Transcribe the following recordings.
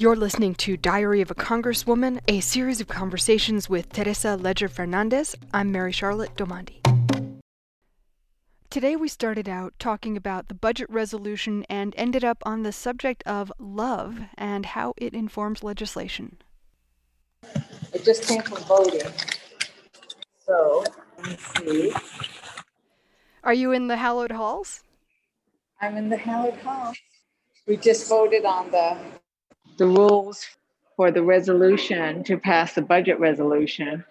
You're listening to Diary of a Congresswoman, a series of conversations with Teresa Leger Fernandez. I'm Mary Charlotte Domandi. Today we started out talking about the budget resolution and ended up on the subject of love and how it informs legislation. It just came from voting. So, let me see. Are you in the hallowed halls? I'm in the hallowed halls. We just voted on the the rules for the resolution to pass the budget resolution,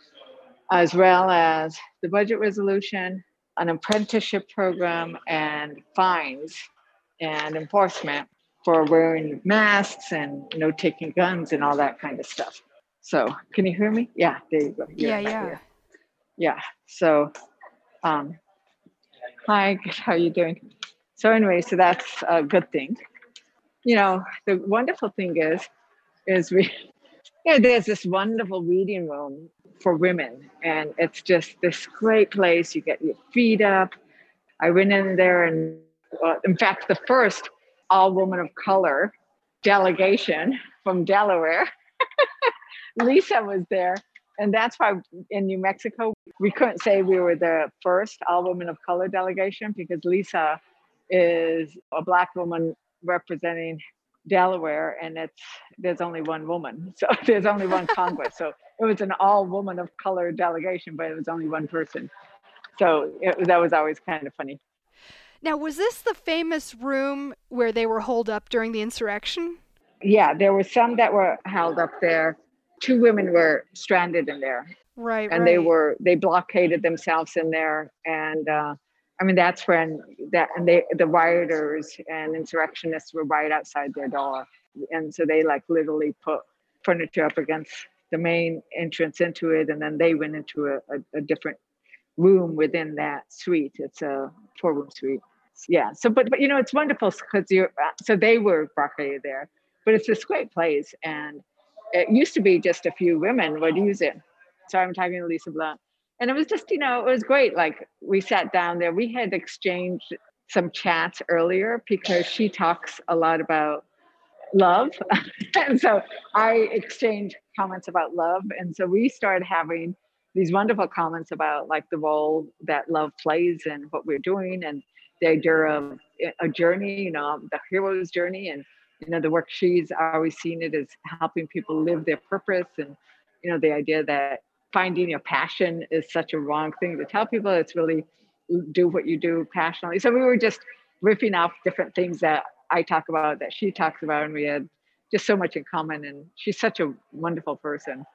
as well as the budget resolution, an apprenticeship program, and fines and enforcement for wearing masks and you know taking guns and all that kind of stuff. So, can you hear me? Yeah, there you go. Yeah, yeah. here. Yeah. So, um, hi. How are you doing? So anyway, so that's a good thing. You know, the wonderful thing is, is we, you know, there's this wonderful reading room for women, and it's just this great place. You get your feet up. I went in there, and in fact, the first all woman of color delegation from Delaware, Lisa was there. And that's why in New Mexico, we couldn't say we were the first all women of color delegation because Lisa is a black woman representing Delaware, and it's there's only one woman, so there's only one Congress. So it was an all woman of color delegation, but it was only one person. So it, that was always kind of funny. Now, was this the famous room where they were holed up during the insurrection? Yeah, there were some that were held up there. Two women were stranded in there, Right, and right. they were they blockaded themselves in there and uh, i mean that's when that and they the rioters and insurrectionists were right outside their door. And so they like literally put furniture up against the main entrance into it and then they went into a, a, a different room within that suite. It's a four room suite. Yeah so but but you know it's wonderful because you're uh, so they were blockaded there. But it's this great place and it used to be just a few women would use it. So I'm talking to Lisa Blunt. And it was just, you know, it was great. Like we sat down there, we had exchanged some chats earlier because she talks a lot about love. and so I exchanged comments about love. And so we started having these wonderful comments about like the role that love plays and what we're doing and the idea of a journey, you know, the hero's journey. And, you know, the work she's always seen it as helping people live their purpose and, you know, the idea that finding your passion is such a wrong thing to tell people. It's really do what you do passionately. So we were just riffing off different things that I talk about, that she talks about, and we had just so much in common. And she's such a wonderful person.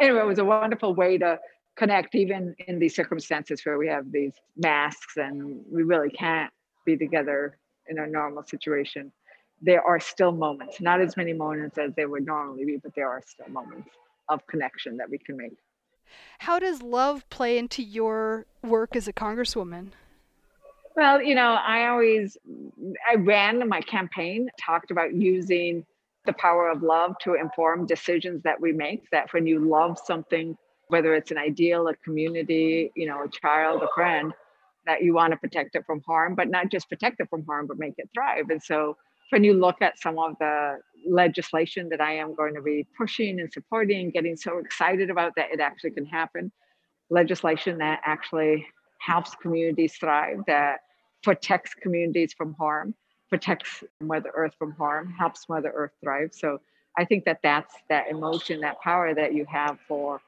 Anyway, it was a wonderful way to connect, even in these circumstances where we have these masks and we really can't be together in a normal situation. There are still moments, not as many moments as there would normally be, but there are still moments of connection that we can make. How does love play into your work as a congresswoman? Well, you know, I always, I ran my campaign, talked about using the power of love to inform decisions that we make. That when you love something, whether it's an ideal, a community, you know, a child, a friend, that you want to protect it from harm, but not just protect it from harm, but make it thrive. And so when you look at some of the legislation that I am going to be pushing and supporting, getting so excited about that it actually can happen, legislation that actually helps communities thrive, that protects communities from harm, protects Mother Earth from harm, helps Mother Earth thrive. So I think that that's that emotion, that power that you have for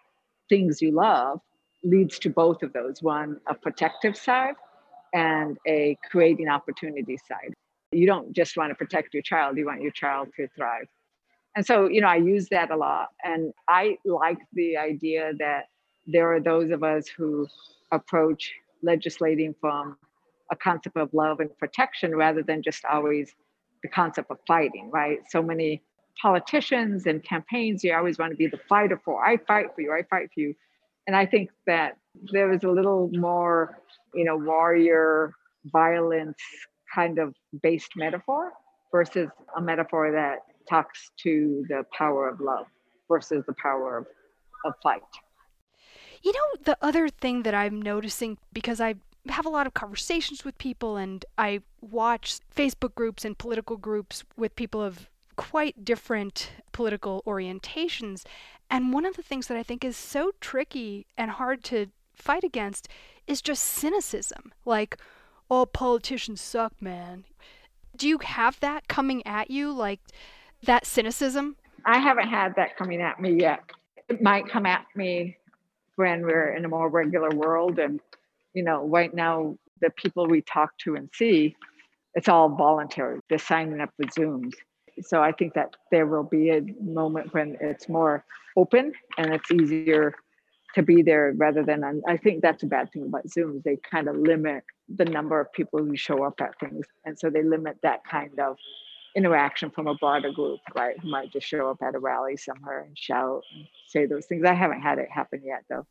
things you love leads to both of those one, a protective side and a creating opportunity side. You don't just want to protect your child, you want your child to thrive. And so, you know, I use that a lot. And I like the idea that there are those of us who approach legislating from a concept of love and protection rather than just always the concept of fighting, right? So many politicians and campaigns, you always want to be the fighter for, I fight for you, I fight for you. And I think that there is a little more, you know, warrior violence kind of based metaphor versus a metaphor that talks to the power of love versus the power of, of fight. You know, the other thing that I'm noticing because I have a lot of conversations with people and I watch Facebook groups and political groups with people of quite different political orientations. And one of the things that I think is so tricky and hard to fight against is just cynicism. Like, oh, politicians suck, man. Do you have that coming at you, like that cynicism? I haven't had that coming at me yet. It might come at me when we're in a more regular world. And, you know, right now, the people we talk to and see, it's all voluntary. They're signing up with Zooms. So I think that there will be a moment when it's more open and it's easier to be there rather than I think that's a bad thing about Zooms. They kind of limit the number of people who show up at things. And so they limit that kind of interaction from a broader group, right? Who might just show up at a rally somewhere and shout and say those things. I haven't had it happen yet though.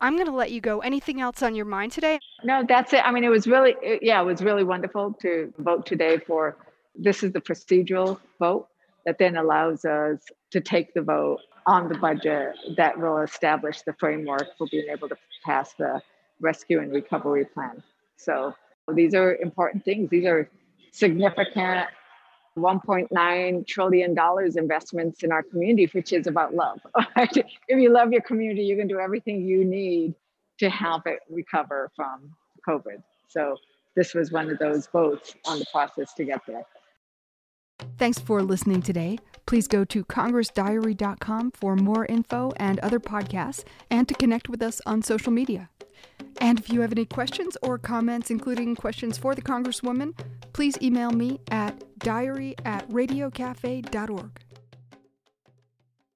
I'm going to let you go. Anything else on your mind today? No, that's it. I mean, it was really, it, yeah, it was really wonderful to vote today for this is the procedural vote that then allows us to take the vote on the budget that will establish the framework for being able to pass the rescue and recovery plan. So these are important things. These are significant 1.9 trillion dollars investments in our community, which is about love. if you love your community, you can do everything you need to help it recover from COVID. So this was one of those votes on the process to get there. Thanks for listening today. Please go to congressdiary.com for more info and other podcasts and to connect with us on social media. And if you have any questions or comments, including questions for the Congresswoman, please email me at diary at radiocafe.org.